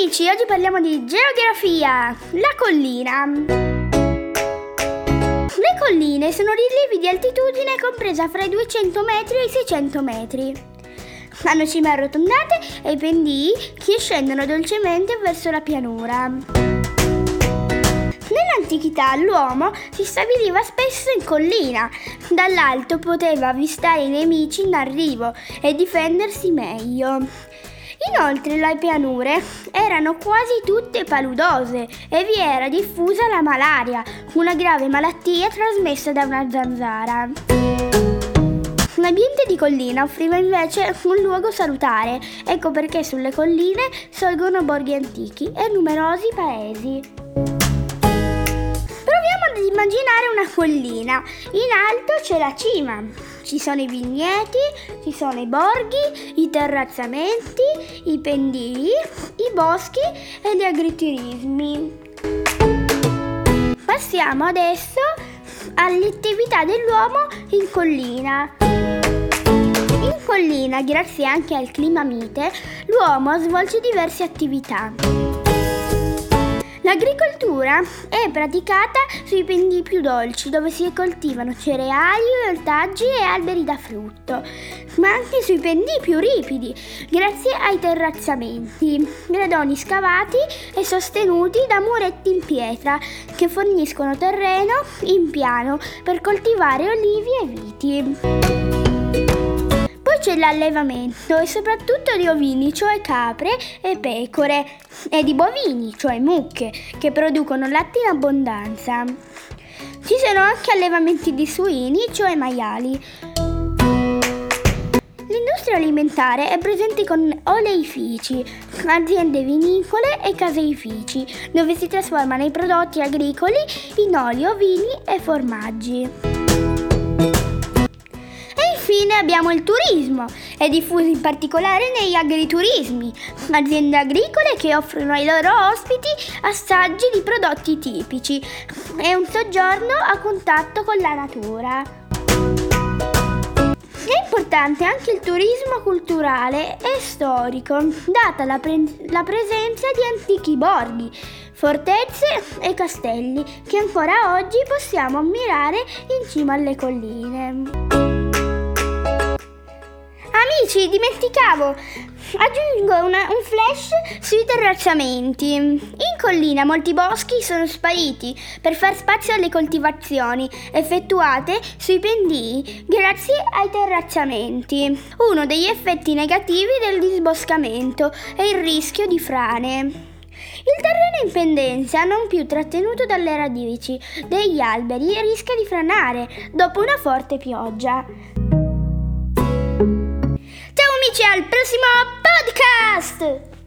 amici, oggi parliamo di geografia. La collina. Le colline sono rilievi di altitudine compresa fra i 200 metri e i 600 metri. Hanno cime arrotondate e pendii che scendono dolcemente verso la pianura. Nell'antichità l'uomo si stabiliva spesso in collina. Dall'alto poteva avvistare i nemici in arrivo e difendersi meglio. Inoltre le pianure erano quasi tutte paludose e vi era diffusa la malaria, una grave malattia trasmessa da una zanzara. L'ambiente di collina offriva invece un luogo salutare, ecco perché sulle colline sorgono borghi antichi e numerosi paesi. Immaginare una collina. In alto c'è la cima, ci sono i vigneti, ci sono i borghi, i terrazzamenti, i pendii, i boschi e gli agriturismi. Passiamo adesso alle attività dell'uomo in collina. In collina, grazie anche al clima mite, l'uomo svolge diverse attività. L'agricoltura è praticata sui pendii più dolci dove si coltivano cereali, ortaggi e alberi da frutto, ma anche sui pendii più ripidi, grazie ai terrazzamenti, gradoni scavati e sostenuti da muretti in pietra che forniscono terreno in piano per coltivare olivi e viti c'è l'allevamento e soprattutto di ovini, cioè capre e pecore, e di bovini, cioè mucche, che producono latte in abbondanza. Ci sono anche allevamenti di suini, cioè maiali. L'industria alimentare è presente con oleifici, aziende vinicole e caseifici, dove si trasformano i prodotti agricoli in olio, vini e formaggi infine abbiamo il turismo, è diffuso in particolare negli agriturismi, aziende agricole che offrono ai loro ospiti assaggi di prodotti tipici e un soggiorno a contatto con la natura. È importante anche il turismo culturale e storico, data la, pre- la presenza di antichi borghi, fortezze e castelli che ancora oggi possiamo ammirare in cima alle colline. Amici, dimenticavo! Aggiungo una, un flash sui terrazzamenti. In collina molti boschi sono spariti per far spazio alle coltivazioni effettuate sui pendii grazie ai terrazzamenti. Uno degli effetti negativi del disboscamento è il rischio di frane. Il terreno in pendenza, non più trattenuto dalle radici degli alberi, rischia di franare dopo una forte pioggia al prossimo podcast!